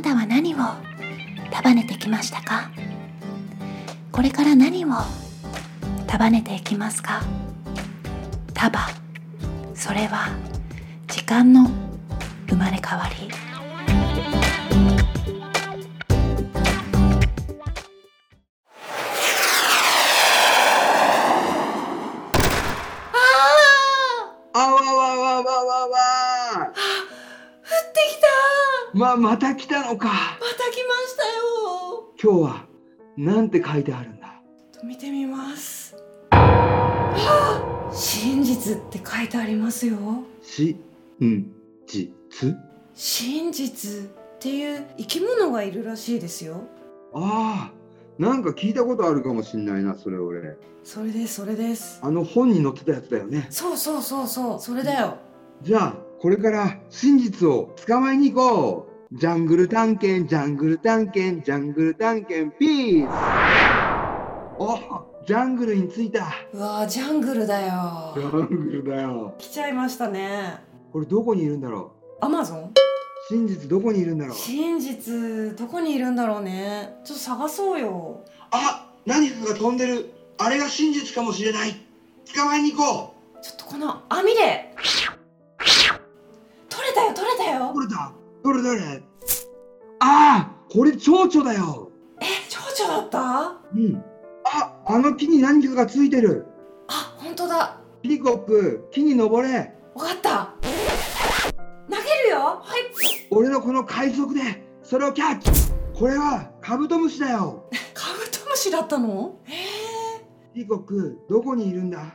なたは何を？束ねてきましたか？これから何を？束ねていきますか？束。それは時間の生まれ変わり。たま、また来たのか。また来ましたよ今日は、なんて書いてあるんだ？見てみますはあ真実って書いてありますよし、ん、じ、つ真実っていう生き物がいるらしいですよああ、なんか聞いたことあるかもしんないな、それ俺。それですそれですあの本に載ってたやつだよね。そうそうそうそうそれだよじゃあ、これから真実を捕まえに行こう。ジャングル探検、ジャングル探検、ジャングル探検、ピースおジャングルに着いた。うわージャングルだよ。ジャングルだよ。来ちゃいましたね。これどこにいるんだろアマゾンう真実どこにいるんだろう？真実どこにいるんだろうね。ちょっと探そうよ。あ何かが飛んでる。あれが真実かもしれない。捕まえに行こちょっとこの網で取れだどれどれああこれ蝶々だよ。え蝶々だった？うん。ああの木に何かがついてる。あ本当だ。ピーコック木に登れ。わかった。投げるよ。はい。俺のこの快速でそれをキャッチ。これはカブトムシだよ。カブトムシだったの？えー、ピーコックどこにいるんだ？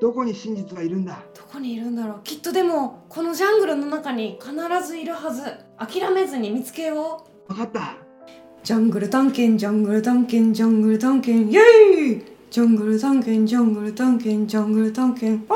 どこに真実がいるんだ？どこにいるんだろう。きっとでもこのジャングルの中に必ずいるはず。諦めずに見つけよう。わかった。ジャングル探検ジャングル探検ジャングル探検。イエーイ！ジャングル探検ジャングル探検ジャングル探検。あ